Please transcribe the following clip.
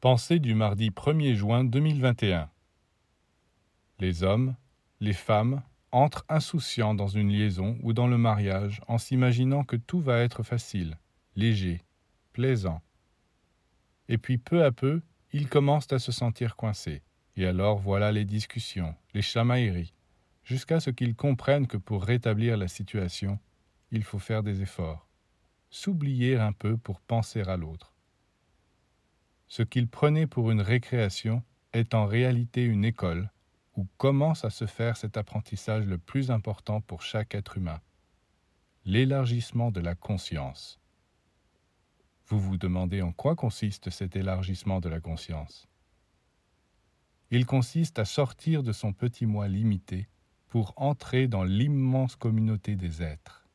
Pensée du mardi 1er juin 2021 Les hommes, les femmes entrent insouciants dans une liaison ou dans le mariage en s'imaginant que tout va être facile, léger, plaisant. Et puis peu à peu, ils commencent à se sentir coincés. Et alors voilà les discussions, les chamailleries, jusqu'à ce qu'ils comprennent que pour rétablir la situation, il faut faire des efforts, s'oublier un peu pour penser à l'autre. Ce qu'ils prenaient pour une récréation est en réalité une école où commence à se faire cet apprentissage le plus important pour chaque être humain, l'élargissement de la conscience. Vous vous demandez en quoi consiste cet élargissement de la conscience? Il consiste à sortir de son petit moi limité pour entrer dans l'immense communauté des êtres.